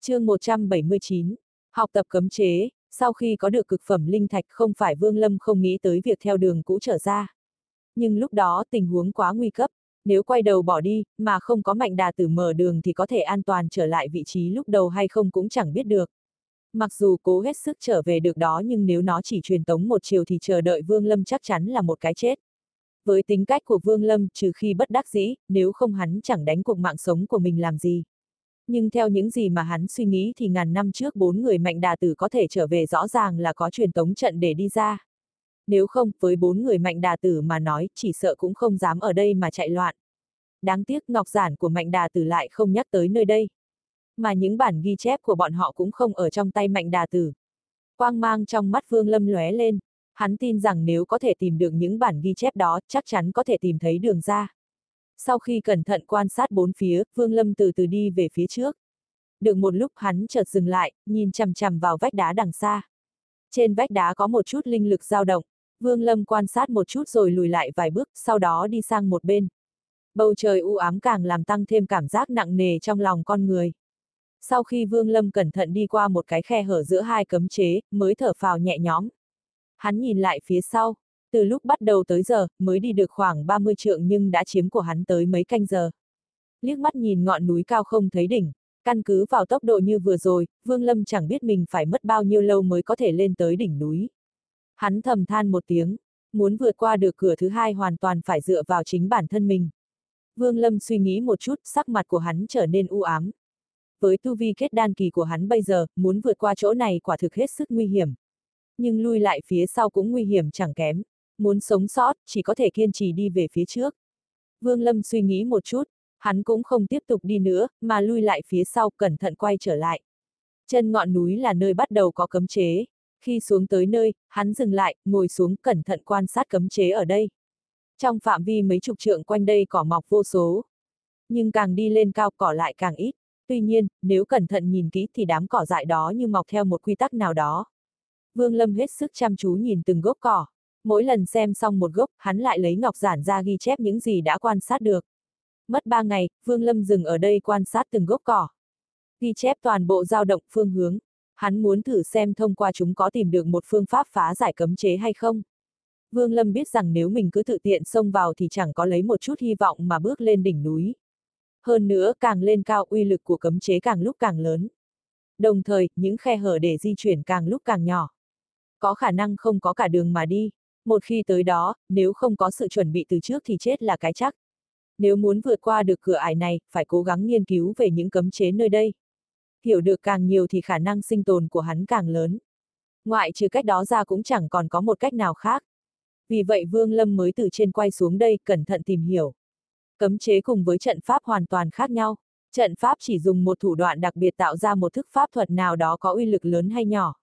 chương 179, học tập cấm chế, sau khi có được cực phẩm linh thạch không phải Vương Lâm không nghĩ tới việc theo đường cũ trở ra. Nhưng lúc đó tình huống quá nguy cấp, nếu quay đầu bỏ đi, mà không có mạnh đà tử mở đường thì có thể an toàn trở lại vị trí lúc đầu hay không cũng chẳng biết được. Mặc dù cố hết sức trở về được đó nhưng nếu nó chỉ truyền tống một chiều thì chờ đợi Vương Lâm chắc chắn là một cái chết. Với tính cách của Vương Lâm trừ khi bất đắc dĩ, nếu không hắn chẳng đánh cuộc mạng sống của mình làm gì. Nhưng theo những gì mà hắn suy nghĩ thì ngàn năm trước bốn người mạnh đà tử có thể trở về rõ ràng là có truyền tống trận để đi ra. Nếu không, với bốn người mạnh đà tử mà nói, chỉ sợ cũng không dám ở đây mà chạy loạn. Đáng tiếc ngọc giản của mạnh đà tử lại không nhắc tới nơi đây. Mà những bản ghi chép của bọn họ cũng không ở trong tay mạnh đà tử. Quang mang trong mắt Vương Lâm lóe lên, hắn tin rằng nếu có thể tìm được những bản ghi chép đó, chắc chắn có thể tìm thấy đường ra. Sau khi cẩn thận quan sát bốn phía, Vương Lâm từ từ đi về phía trước. Được một lúc hắn chợt dừng lại, nhìn chằm chằm vào vách đá đằng xa. Trên vách đá có một chút linh lực dao động, Vương Lâm quan sát một chút rồi lùi lại vài bước, sau đó đi sang một bên. Bầu trời u ám càng làm tăng thêm cảm giác nặng nề trong lòng con người. Sau khi Vương Lâm cẩn thận đi qua một cái khe hở giữa hai cấm chế, mới thở phào nhẹ nhõm. Hắn nhìn lại phía sau, từ lúc bắt đầu tới giờ, mới đi được khoảng 30 trượng nhưng đã chiếm của hắn tới mấy canh giờ. Liếc mắt nhìn ngọn núi cao không thấy đỉnh, căn cứ vào tốc độ như vừa rồi, Vương Lâm chẳng biết mình phải mất bao nhiêu lâu mới có thể lên tới đỉnh núi. Hắn thầm than một tiếng, muốn vượt qua được cửa thứ hai hoàn toàn phải dựa vào chính bản thân mình. Vương Lâm suy nghĩ một chút, sắc mặt của hắn trở nên u ám. Với tu vi kết đan kỳ của hắn bây giờ, muốn vượt qua chỗ này quả thực hết sức nguy hiểm. Nhưng lui lại phía sau cũng nguy hiểm chẳng kém. Muốn sống sót, chỉ có thể kiên trì đi về phía trước. Vương Lâm suy nghĩ một chút, hắn cũng không tiếp tục đi nữa, mà lui lại phía sau, cẩn thận quay trở lại. Chân ngọn núi là nơi bắt đầu có cấm chế. Khi xuống tới nơi, hắn dừng lại, ngồi xuống cẩn thận quan sát cấm chế ở đây. Trong phạm vi mấy chục trượng quanh đây cỏ mọc vô số. Nhưng càng đi lên cao cỏ lại càng ít. Tuy nhiên, nếu cẩn thận nhìn kỹ thì đám cỏ dại đó như mọc theo một quy tắc nào đó. Vương Lâm hết sức chăm chú nhìn từng gốc cỏ. Mỗi lần xem xong một gốc, hắn lại lấy ngọc giản ra ghi chép những gì đã quan sát được. Mất ba ngày, Vương Lâm dừng ở đây quan sát từng gốc cỏ. Ghi chép toàn bộ dao động phương hướng. Hắn muốn thử xem thông qua chúng có tìm được một phương pháp phá giải cấm chế hay không. Vương Lâm biết rằng nếu mình cứ tự tiện xông vào thì chẳng có lấy một chút hy vọng mà bước lên đỉnh núi. Hơn nữa, càng lên cao uy lực của cấm chế càng lúc càng lớn. Đồng thời, những khe hở để di chuyển càng lúc càng nhỏ. Có khả năng không có cả đường mà đi. Một khi tới đó, nếu không có sự chuẩn bị từ trước thì chết là cái chắc. Nếu muốn vượt qua được cửa ải này, phải cố gắng nghiên cứu về những cấm chế nơi đây. Hiểu được càng nhiều thì khả năng sinh tồn của hắn càng lớn. Ngoại trừ cách đó ra cũng chẳng còn có một cách nào khác. Vì vậy Vương Lâm mới từ trên quay xuống đây, cẩn thận tìm hiểu. Cấm chế cùng với trận pháp hoàn toàn khác nhau. Trận pháp chỉ dùng một thủ đoạn đặc biệt tạo ra một thức pháp thuật nào đó có uy lực lớn hay nhỏ.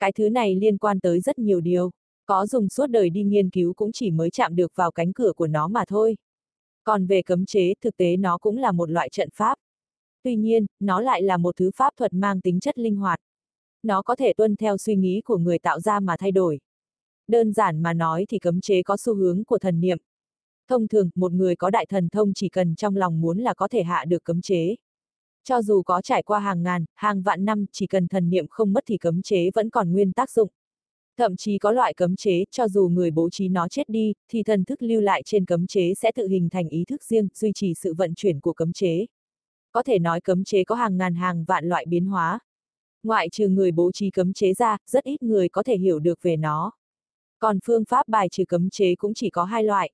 Cái thứ này liên quan tới rất nhiều điều. Có dùng suốt đời đi nghiên cứu cũng chỉ mới chạm được vào cánh cửa của nó mà thôi. Còn về cấm chế, thực tế nó cũng là một loại trận pháp. Tuy nhiên, nó lại là một thứ pháp thuật mang tính chất linh hoạt. Nó có thể tuân theo suy nghĩ của người tạo ra mà thay đổi. Đơn giản mà nói thì cấm chế có xu hướng của thần niệm. Thông thường, một người có đại thần thông chỉ cần trong lòng muốn là có thể hạ được cấm chế. Cho dù có trải qua hàng ngàn, hàng vạn năm, chỉ cần thần niệm không mất thì cấm chế vẫn còn nguyên tác dụng. Thậm chí có loại cấm chế, cho dù người bố trí nó chết đi, thì thần thức lưu lại trên cấm chế sẽ tự hình thành ý thức riêng, duy trì sự vận chuyển của cấm chế. Có thể nói cấm chế có hàng ngàn hàng vạn loại biến hóa. Ngoại trừ người bố trí cấm chế ra, rất ít người có thể hiểu được về nó. Còn phương pháp bài trừ cấm chế cũng chỉ có hai loại.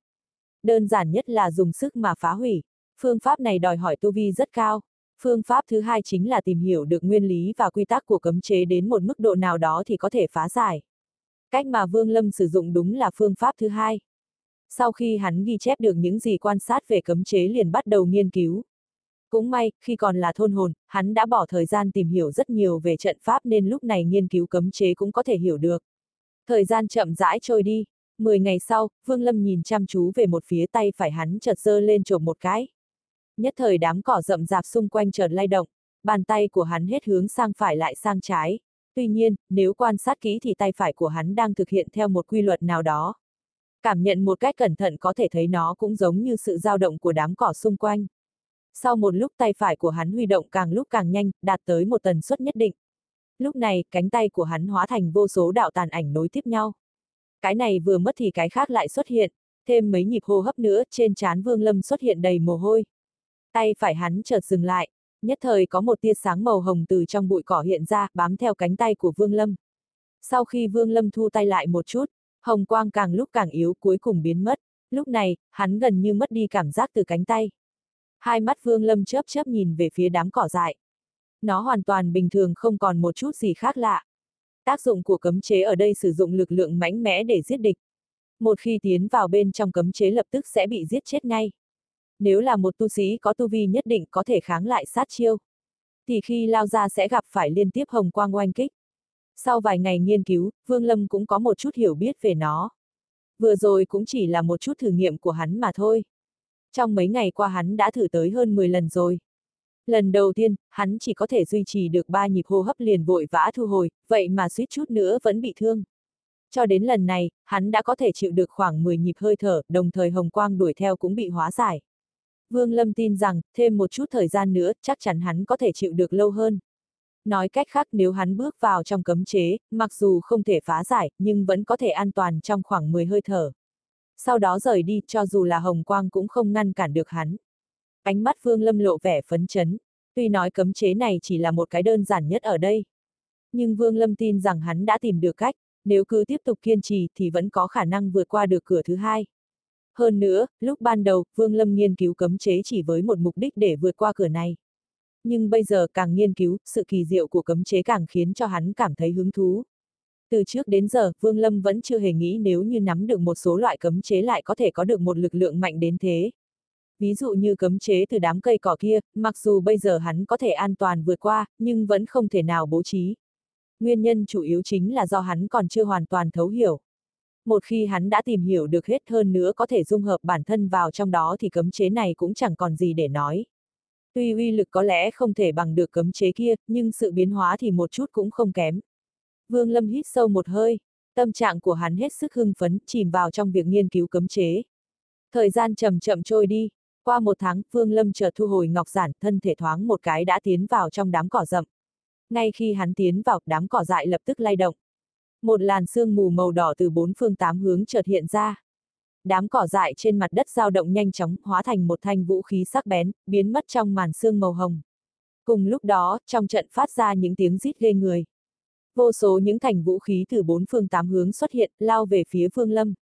Đơn giản nhất là dùng sức mà phá hủy. Phương pháp này đòi hỏi tu vi rất cao. Phương pháp thứ hai chính là tìm hiểu được nguyên lý và quy tắc của cấm chế đến một mức độ nào đó thì có thể phá giải. Cách mà Vương Lâm sử dụng đúng là phương pháp thứ hai. Sau khi hắn ghi chép được những gì quan sát về cấm chế liền bắt đầu nghiên cứu. Cũng may, khi còn là thôn hồn, hắn đã bỏ thời gian tìm hiểu rất nhiều về trận pháp nên lúc này nghiên cứu cấm chế cũng có thể hiểu được. Thời gian chậm rãi trôi đi. Mười ngày sau, Vương Lâm nhìn chăm chú về một phía tay phải hắn chợt giơ lên trộm một cái. Nhất thời đám cỏ rậm rạp xung quanh chợt lay động, bàn tay của hắn hết hướng sang phải lại sang trái. Tuy nhiên, nếu quan sát kỹ thì tay phải của hắn đang thực hiện theo một quy luật nào đó. Cảm nhận một cách cẩn thận có thể thấy nó cũng giống như sự dao động của đám cỏ xung quanh. Sau một lúc tay phải của hắn huy động càng lúc càng nhanh, đạt tới một tần suất nhất định. Lúc này, cánh tay của hắn hóa thành vô số đạo tàn ảnh nối tiếp nhau. Cái này vừa mất thì cái khác lại xuất hiện, thêm mấy nhịp hô hấp nữa, trên trán Vương Lâm xuất hiện đầy mồ hôi. Tay phải hắn chợt dừng lại, nhất thời có một tia sáng màu hồng từ trong bụi cỏ hiện ra, bám theo cánh tay của Vương Lâm. Sau khi Vương Lâm thu tay lại một chút, hồng quang càng lúc càng yếu cuối cùng biến mất, lúc này, hắn gần như mất đi cảm giác từ cánh tay. Hai mắt Vương Lâm chớp chớp nhìn về phía đám cỏ dại. Nó hoàn toàn bình thường không còn một chút gì khác lạ. Tác dụng của cấm chế ở đây sử dụng lực lượng mãnh mẽ để giết địch. Một khi tiến vào bên trong cấm chế lập tức sẽ bị giết chết ngay. Nếu là một tu sĩ có tu vi nhất định có thể kháng lại sát chiêu, thì khi lao ra sẽ gặp phải liên tiếp hồng quang oanh kích. Sau vài ngày nghiên cứu, Vương Lâm cũng có một chút hiểu biết về nó. Vừa rồi cũng chỉ là một chút thử nghiệm của hắn mà thôi. Trong mấy ngày qua hắn đã thử tới hơn 10 lần rồi. Lần đầu tiên, hắn chỉ có thể duy trì được ba nhịp hô hấp liền vội vã thu hồi, vậy mà suýt chút nữa vẫn bị thương. Cho đến lần này, hắn đã có thể chịu được khoảng 10 nhịp hơi thở, đồng thời hồng quang đuổi theo cũng bị hóa giải. Vương Lâm tin rằng, thêm một chút thời gian nữa, chắc chắn hắn có thể chịu được lâu hơn. Nói cách khác nếu hắn bước vào trong cấm chế, mặc dù không thể phá giải, nhưng vẫn có thể an toàn trong khoảng 10 hơi thở. Sau đó rời đi, cho dù là hồng quang cũng không ngăn cản được hắn. Ánh mắt Vương Lâm lộ vẻ phấn chấn, tuy nói cấm chế này chỉ là một cái đơn giản nhất ở đây. Nhưng Vương Lâm tin rằng hắn đã tìm được cách, nếu cứ tiếp tục kiên trì thì vẫn có khả năng vượt qua được cửa thứ hai. Hơn nữa, lúc ban đầu, Vương Lâm nghiên cứu cấm chế chỉ với một mục đích để vượt qua cửa này. Nhưng bây giờ càng nghiên cứu, sự kỳ diệu của cấm chế càng khiến cho hắn cảm thấy hứng thú. Từ trước đến giờ, Vương Lâm vẫn chưa hề nghĩ nếu như nắm được một số loại cấm chế lại có thể có được một lực lượng mạnh đến thế. Ví dụ như cấm chế từ đám cây cỏ kia, mặc dù bây giờ hắn có thể an toàn vượt qua, nhưng vẫn không thể nào bố trí. Nguyên nhân chủ yếu chính là do hắn còn chưa hoàn toàn thấu hiểu. Một khi hắn đã tìm hiểu được hết hơn nữa có thể dung hợp bản thân vào trong đó thì cấm chế này cũng chẳng còn gì để nói. Tuy uy lực có lẽ không thể bằng được cấm chế kia, nhưng sự biến hóa thì một chút cũng không kém. Vương Lâm hít sâu một hơi, tâm trạng của hắn hết sức hưng phấn, chìm vào trong việc nghiên cứu cấm chế. Thời gian chậm chậm trôi đi, qua một tháng, Vương Lâm chợt thu hồi ngọc giản, thân thể thoáng một cái đã tiến vào trong đám cỏ rậm. Ngay khi hắn tiến vào, đám cỏ dại lập tức lay động. Một làn sương mù màu đỏ từ bốn phương tám hướng chợt hiện ra. Đám cỏ dại trên mặt đất dao động nhanh chóng, hóa thành một thanh vũ khí sắc bén, biến mất trong màn sương màu hồng. Cùng lúc đó, trong trận phát ra những tiếng rít ghê người. Vô số những thành vũ khí từ bốn phương tám hướng xuất hiện, lao về phía Vương Lâm.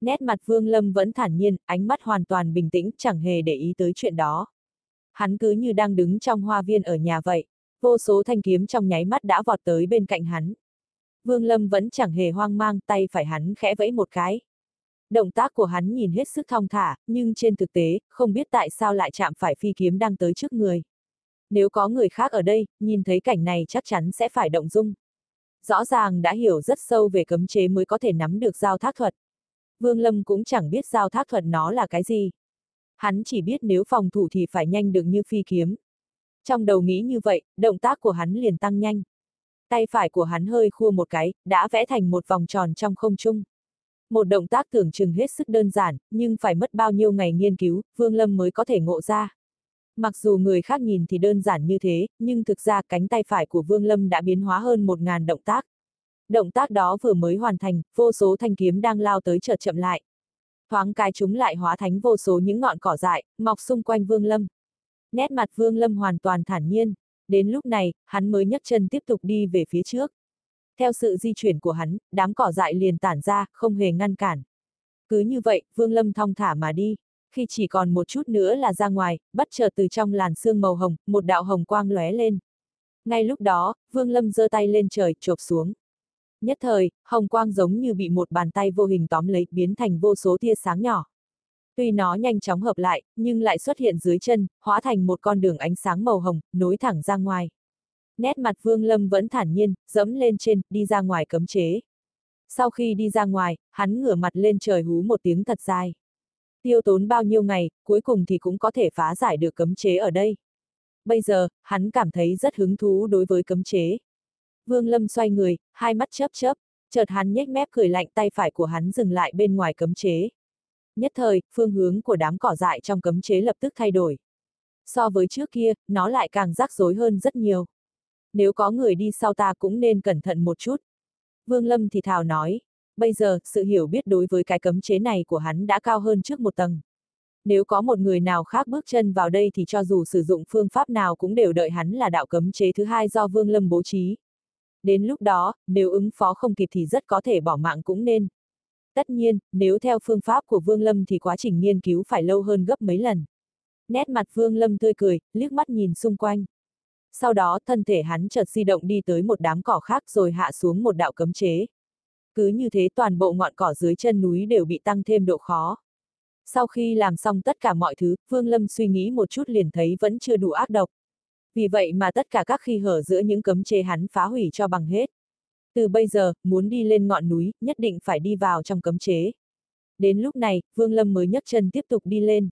Nét mặt Vương Lâm vẫn thản nhiên, ánh mắt hoàn toàn bình tĩnh, chẳng hề để ý tới chuyện đó. Hắn cứ như đang đứng trong hoa viên ở nhà vậy. Vô số thanh kiếm trong nháy mắt đã vọt tới bên cạnh hắn. Vương Lâm vẫn chẳng hề hoang mang, tay phải hắn khẽ vẫy một cái. Động tác của hắn nhìn hết sức thong thả, nhưng trên thực tế, không biết tại sao lại chạm phải phi kiếm đang tới trước người. Nếu có người khác ở đây, nhìn thấy cảnh này chắc chắn sẽ phải động dung. Rõ ràng đã hiểu rất sâu về cấm chế mới có thể nắm được giao thác thuật. Vương Lâm cũng chẳng biết giao thác thuật nó là cái gì. Hắn chỉ biết nếu phòng thủ thì phải nhanh được như phi kiếm. Trong đầu nghĩ như vậy, động tác của hắn liền tăng nhanh. Tay phải của hắn hơi khua một cái, đã vẽ thành một vòng tròn trong không trung. Một động tác tưởng chừng hết sức đơn giản, nhưng phải mất bao nhiêu ngày nghiên cứu, Vương Lâm mới có thể ngộ ra. Mặc dù người khác nhìn thì đơn giản như thế, nhưng thực ra cánh tay phải của Vương Lâm đã biến hóa hơn một ngàn động tác. Động tác đó vừa mới hoàn thành, vô số thanh kiếm đang lao tới chợt chậm lại. Thoáng cái chúng lại hóa thành vô số những ngọn cỏ dại, mọc xung quanh Vương Lâm. Nét mặt Vương Lâm hoàn toàn thản nhiên, đến lúc này, hắn mới nhấc chân tiếp tục đi về phía trước. Theo sự di chuyển của hắn, đám cỏ dại liền tản ra, không hề ngăn cản. Cứ như vậy, Vương Lâm thong thả mà đi. Khi chỉ còn một chút nữa là ra ngoài, bất chợt từ trong làn sương màu hồng, một đạo hồng quang lóe lên. Ngay lúc đó, Vương Lâm giơ tay lên trời, chộp xuống. Nhất thời, hồng quang giống như bị một bàn tay vô hình tóm lấy, biến thành vô số tia sáng nhỏ. Tuy nó nhanh chóng hợp lại, nhưng lại xuất hiện dưới chân, hóa thành một con đường ánh sáng màu hồng, nối thẳng ra ngoài. Nét mặt Vương Lâm vẫn thản nhiên, dẫm lên trên, đi ra ngoài cấm chế. Sau khi đi ra ngoài, hắn ngửa mặt lên trời hú một tiếng thật dài. Tiêu tốn bao nhiêu ngày, cuối cùng thì cũng có thể phá giải được cấm chế ở đây. Bây giờ, hắn cảm thấy rất hứng thú đối với cấm chế. Vương Lâm xoay người, hai mắt chớp chớp, chợt hắn nhếch mép cười lạnh tay phải của hắn dừng lại bên ngoài cấm chế. Nhất thời, phương hướng của đám cỏ dại trong cấm chế lập tức thay đổi. So với trước kia, nó lại càng rắc rối hơn rất nhiều. Nếu có người đi sau ta cũng nên cẩn thận một chút. Vương Lâm thì thào nói, bây giờ, sự hiểu biết đối với cái cấm chế này của hắn đã cao hơn trước một tầng. Nếu có một người nào khác bước chân vào đây thì cho dù sử dụng phương pháp nào cũng đều đợi hắn là đạo cấm chế thứ hai do Vương Lâm bố trí. Đến lúc đó, nếu ứng phó không kịp thì rất có thể bỏ mạng cũng nên. Tất nhiên, nếu theo phương pháp của Vương Lâm thì quá trình nghiên cứu phải lâu hơn gấp mấy lần. Nét mặt Vương Lâm tươi cười, liếc mắt nhìn xung quanh. Sau đó thân thể hắn chợt di động đi tới một đám cỏ khác rồi hạ xuống một đạo cấm chế. Cứ như thế toàn bộ ngọn cỏ dưới chân núi đều bị tăng thêm độ khó. Sau khi làm xong tất cả mọi thứ, Vương Lâm suy nghĩ một chút liền thấy vẫn chưa đủ ác độc. Vì vậy mà tất cả các khi hở giữa những cấm chế hắn phá hủy cho bằng hết. Từ bây giờ, muốn đi lên ngọn núi, nhất định phải đi vào trong cấm chế. Đến lúc này, Vương Lâm mới nhấc chân tiếp tục đi lên.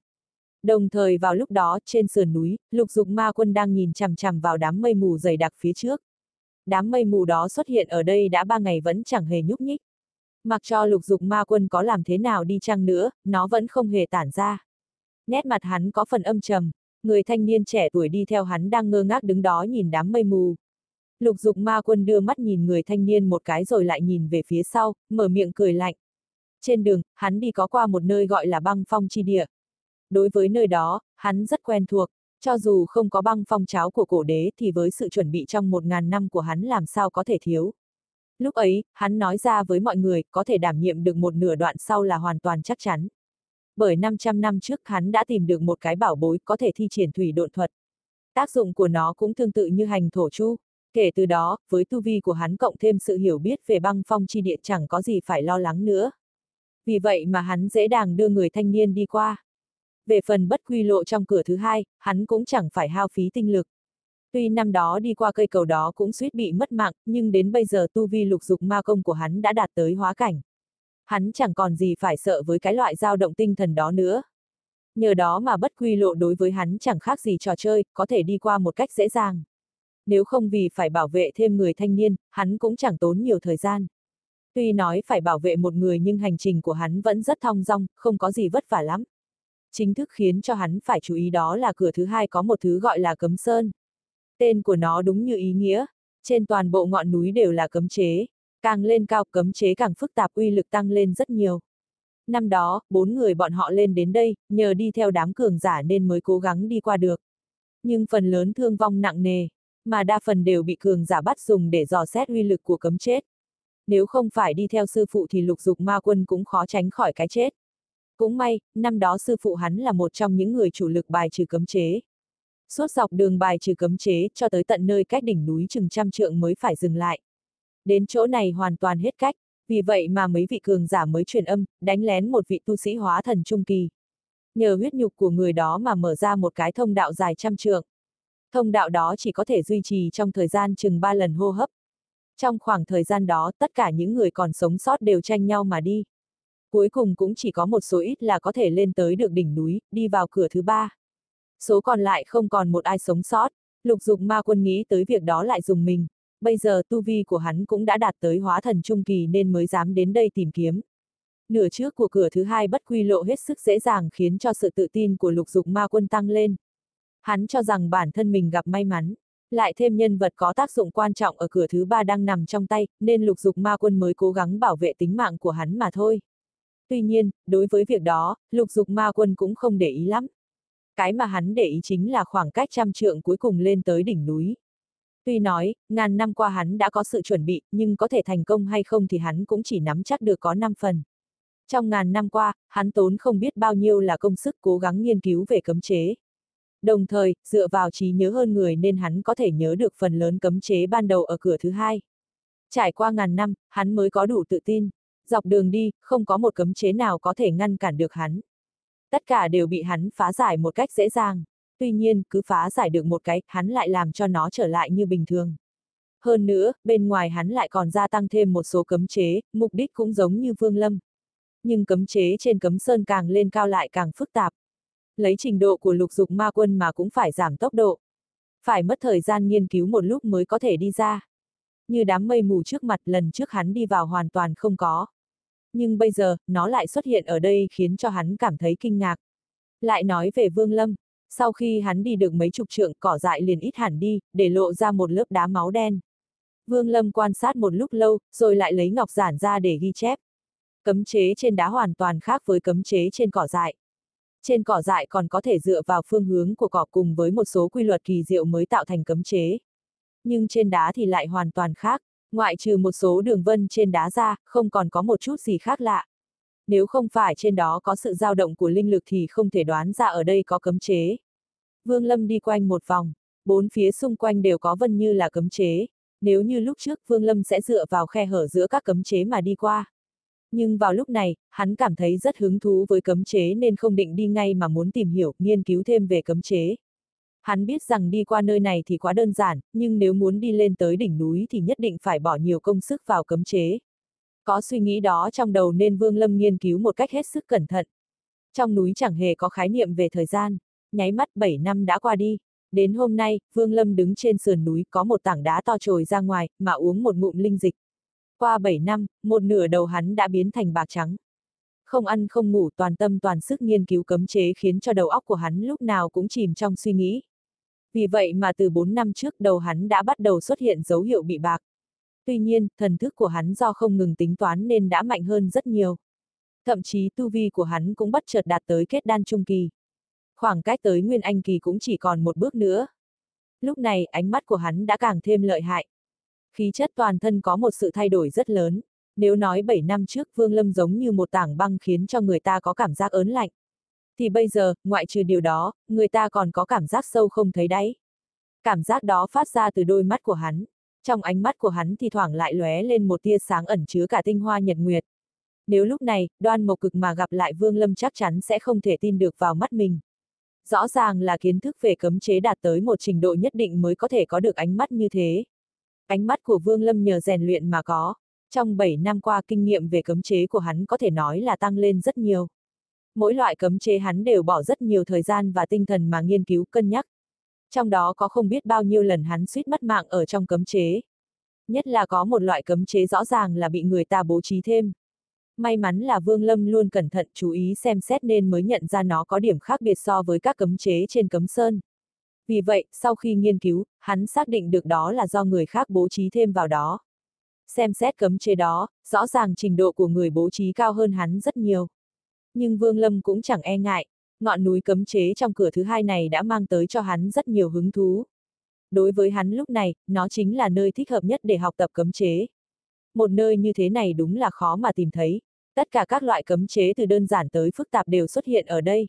Đồng thời vào lúc đó, trên sườn núi, lục dục ma quân đang nhìn chằm chằm vào đám mây mù dày đặc phía trước. Đám mây mù đó xuất hiện ở đây đã ba ngày vẫn chẳng hề nhúc nhích. Mặc cho lục dục ma quân có làm thế nào đi chăng nữa, nó vẫn không hề tản ra. Nét mặt hắn có phần âm trầm, người thanh niên trẻ tuổi đi theo hắn đang ngơ ngác đứng đó nhìn đám mây mù. Lục dục ma quân đưa mắt nhìn người thanh niên một cái rồi lại nhìn về phía sau, mở miệng cười lạnh. Trên đường, hắn đi có qua một nơi gọi là băng phong chi địa. Đối với nơi đó, hắn rất quen thuộc, cho dù không có băng phong cháo của cổ đế thì với sự chuẩn bị trong một ngàn năm của hắn làm sao có thể thiếu. Lúc ấy, hắn nói ra với mọi người, có thể đảm nhiệm được một nửa đoạn sau là hoàn toàn chắc chắn. Bởi 500 năm trước hắn đã tìm được một cái bảo bối có thể thi triển thủy độn thuật. Tác dụng của nó cũng tương tự như hành thổ chu. Kể từ đó, với tu vi của hắn cộng thêm sự hiểu biết về băng phong chi địa chẳng có gì phải lo lắng nữa. Vì vậy mà hắn dễ dàng đưa người thanh niên đi qua. Về phần bất quy lộ trong cửa thứ hai, hắn cũng chẳng phải hao phí tinh lực. Tuy năm đó đi qua cây cầu đó cũng suýt bị mất mạng, nhưng đến bây giờ tu vi lục dục ma công của hắn đã đạt tới hóa cảnh. Hắn chẳng còn gì phải sợ với cái loại dao động tinh thần đó nữa. Nhờ đó mà bất quy lộ đối với hắn chẳng khác gì trò chơi, có thể đi qua một cách dễ dàng. Nếu không vì phải bảo vệ thêm người thanh niên, hắn cũng chẳng tốn nhiều thời gian. Tuy nói phải bảo vệ một người nhưng hành trình của hắn vẫn rất thong dong, không có gì vất vả lắm. Chính thức khiến cho hắn phải chú ý đó là cửa thứ hai có một thứ gọi là cấm sơn. Tên của nó đúng như ý nghĩa, trên toàn bộ ngọn núi đều là cấm chế, càng lên cao cấm chế càng phức tạp uy lực tăng lên rất nhiều. Năm đó, bốn người bọn họ lên đến đây, nhờ đi theo đám cường giả nên mới cố gắng đi qua được. Nhưng phần lớn thương vong nặng nề, mà đa phần đều bị cường giả bắt dùng để dò xét uy lực của cấm chết. Nếu không phải đi theo sư phụ thì lục dục ma quân cũng khó tránh khỏi cái chết. Cũng may, năm đó sư phụ hắn là một trong những người chủ lực bài trừ cấm chế. Suốt dọc đường bài trừ cấm chế cho tới tận nơi cách đỉnh núi chừng trăm trượng mới phải dừng lại. Đến chỗ này hoàn toàn hết cách, vì vậy mà mấy vị cường giả mới truyền âm, đánh lén một vị tu sĩ hóa thần trung kỳ. Nhờ huyết nhục của người đó mà mở ra một cái thông đạo dài trăm trượng. Thông đạo đó chỉ có thể duy trì trong thời gian chừng ba lần hô hấp. Trong khoảng thời gian đó, tất cả những người còn sống sót đều tranh nhau mà đi. Cuối cùng cũng chỉ có một số ít là có thể lên tới được đỉnh núi, đi vào cửa thứ ba. Số còn lại không còn một ai sống sót, lục dục ma quân nghĩ tới việc đó lại dùng mình. Bây giờ tu vi của hắn cũng đã đạt tới hóa thần trung kỳ nên mới dám đến đây tìm kiếm. Nửa trước của cửa thứ hai bất quy lộ hết sức dễ dàng khiến cho sự tự tin của lục dục ma quân tăng lên. Hắn cho rằng bản thân mình gặp may mắn, lại thêm nhân vật có tác dụng quan trọng ở cửa thứ ba đang nằm trong tay, nên lục dục ma quân mới cố gắng bảo vệ tính mạng của hắn mà thôi. Tuy nhiên, đối với việc đó, lục dục ma quân cũng không để ý lắm. Cái mà hắn để ý chính là khoảng cách trăm trượng cuối cùng lên tới đỉnh núi. Tuy nói, ngàn năm qua hắn đã có sự chuẩn bị, nhưng có thể thành công hay không thì hắn cũng chỉ nắm chắc được có 5 phần. Trong ngàn năm qua, hắn tốn không biết bao nhiêu là công sức cố gắng nghiên cứu về cấm chế. Đồng thời, dựa vào trí nhớ hơn người nên hắn có thể nhớ được phần lớn cấm chế ban đầu ở cửa thứ hai. Trải qua ngàn năm, hắn mới có đủ tự tin. Dọc đường đi, không có một cấm chế nào có thể ngăn cản được hắn. Tất cả đều bị hắn phá giải một cách dễ dàng. Tuy nhiên, cứ phá giải được một cái, hắn lại làm cho nó trở lại như bình thường. Hơn nữa, bên ngoài hắn lại còn gia tăng thêm một số cấm chế, mục đích cũng giống như Vương Lâm. Nhưng cấm chế trên cấm sơn càng lên cao lại càng phức tạp. Lấy trình độ của lục dục ma quân mà cũng phải giảm tốc độ. Phải mất thời gian nghiên cứu một lúc mới có thể đi ra. Như đám mây mù trước mặt lần trước hắn đi vào hoàn toàn không có nhưng bây giờ, nó lại xuất hiện ở đây khiến cho hắn cảm thấy kinh ngạc. Lại nói về Vương Lâm, Sau khi hắn đi được mấy chục trượng, cỏ dại liền ít hẳn đi, để lộ ra một lớp đá máu đen. Vương Lâm quan sát một lúc lâu, rồi lại lấy ngọc giản ra để ghi chép. Cấm chế trên đá hoàn toàn khác với cấm chế trên cỏ dại. Trên cỏ dại còn có thể dựa vào phương hướng của cỏ cùng với một số quy luật kỳ diệu mới tạo thành cấm chế. Nhưng trên đá thì lại hoàn toàn khác, ngoại trừ một số đường vân trên đá ra, không còn có một chút gì khác lạ. Nếu không phải trên đó có sự dao động của linh lực thì không thể đoán ra ở đây có cấm chế. Vương Lâm đi quanh một vòng, bốn phía xung quanh đều có vân như là cấm chế. Nếu như lúc trước Vương Lâm sẽ dựa vào khe hở giữa các cấm chế mà đi qua. Nhưng vào lúc này, hắn cảm thấy rất hứng thú với cấm chế nên không định đi ngay mà muốn tìm hiểu, nghiên cứu thêm về cấm chế. Hắn biết rằng đi qua nơi này thì quá đơn giản, nhưng nếu muốn đi lên tới đỉnh núi thì nhất định phải bỏ nhiều công sức vào cấm chế. Có suy nghĩ đó trong đầu nên Vương Lâm nghiên cứu một cách hết sức cẩn thận. Trong núi chẳng hề có khái niệm về thời gian, nháy mắt 7 năm đã qua đi. Đến hôm nay, Vương Lâm đứng trên sườn núi có một tảng đá to trồi ra ngoài, mà uống một ngụm linh dịch. Qua 7 năm, một nửa đầu hắn đã biến thành bạc trắng. Không ăn không ngủ toàn tâm toàn sức nghiên cứu cấm chế khiến cho đầu óc của hắn lúc nào cũng chìm trong suy nghĩ. Vì vậy mà từ 4 năm trước đầu hắn đã bắt đầu xuất hiện dấu hiệu bị bạc. Tuy nhiên, thần thức của hắn do không ngừng tính toán nên đã mạnh hơn rất nhiều. Thậm chí tu vi của hắn cũng bất chợt đạt tới kết đan trung kỳ. Khoảng cách tới Nguyên Anh kỳ cũng chỉ còn một bước nữa. Lúc này ánh mắt của hắn đã càng thêm lợi hại. Khí chất toàn thân có một sự thay đổi rất lớn. Nếu nói 7 năm trước Vương Lâm giống như một tảng băng khiến cho người ta có cảm giác ớn lạnh. Thì bây giờ, ngoại trừ điều đó, người ta còn có cảm giác sâu không thấy đáy. Cảm giác đó phát ra từ đôi mắt của hắn. Trong ánh mắt của hắn thì thoảng lại lóe lên một tia sáng ẩn chứa cả tinh hoa nhật nguyệt. Nếu lúc này, đoan mộc cực mà gặp lại Vương Lâm chắc chắn sẽ không thể tin được vào mắt mình. Rõ ràng là kiến thức về cấm chế đạt tới một trình độ nhất định mới có thể có được ánh mắt như thế. Ánh mắt của Vương Lâm nhờ rèn luyện mà có. Trong 7 năm qua kinh nghiệm về cấm chế của hắn có thể nói là tăng lên rất nhiều. Mỗi loại cấm chế hắn đều bỏ rất nhiều thời gian và tinh thần mà nghiên cứu, cân nhắc. Trong đó có không biết bao nhiêu lần hắn suýt mất mạng ở trong cấm chế. Nhất là có một loại cấm chế rõ ràng là bị người ta bố trí thêm. May mắn là Vương Lâm luôn cẩn thận chú ý xem xét nên mới nhận ra nó có điểm khác biệt so với các cấm chế trên cấm sơn. Vì vậy, sau khi nghiên cứu, hắn xác định được đó là do người khác bố trí thêm vào đó. Xem xét cấm chế đó, rõ ràng trình độ của người bố trí cao hơn hắn rất nhiều. Nhưng Vương Lâm cũng chẳng e ngại, ngọn núi cấm chế trong cửa thứ hai này đã mang tới cho hắn rất nhiều hứng thú. Đối với hắn lúc này, nó chính là nơi thích hợp nhất để học tập cấm chế. Một nơi như thế này đúng là khó mà tìm thấy, tất cả các loại cấm chế từ đơn giản tới phức tạp đều xuất hiện ở đây.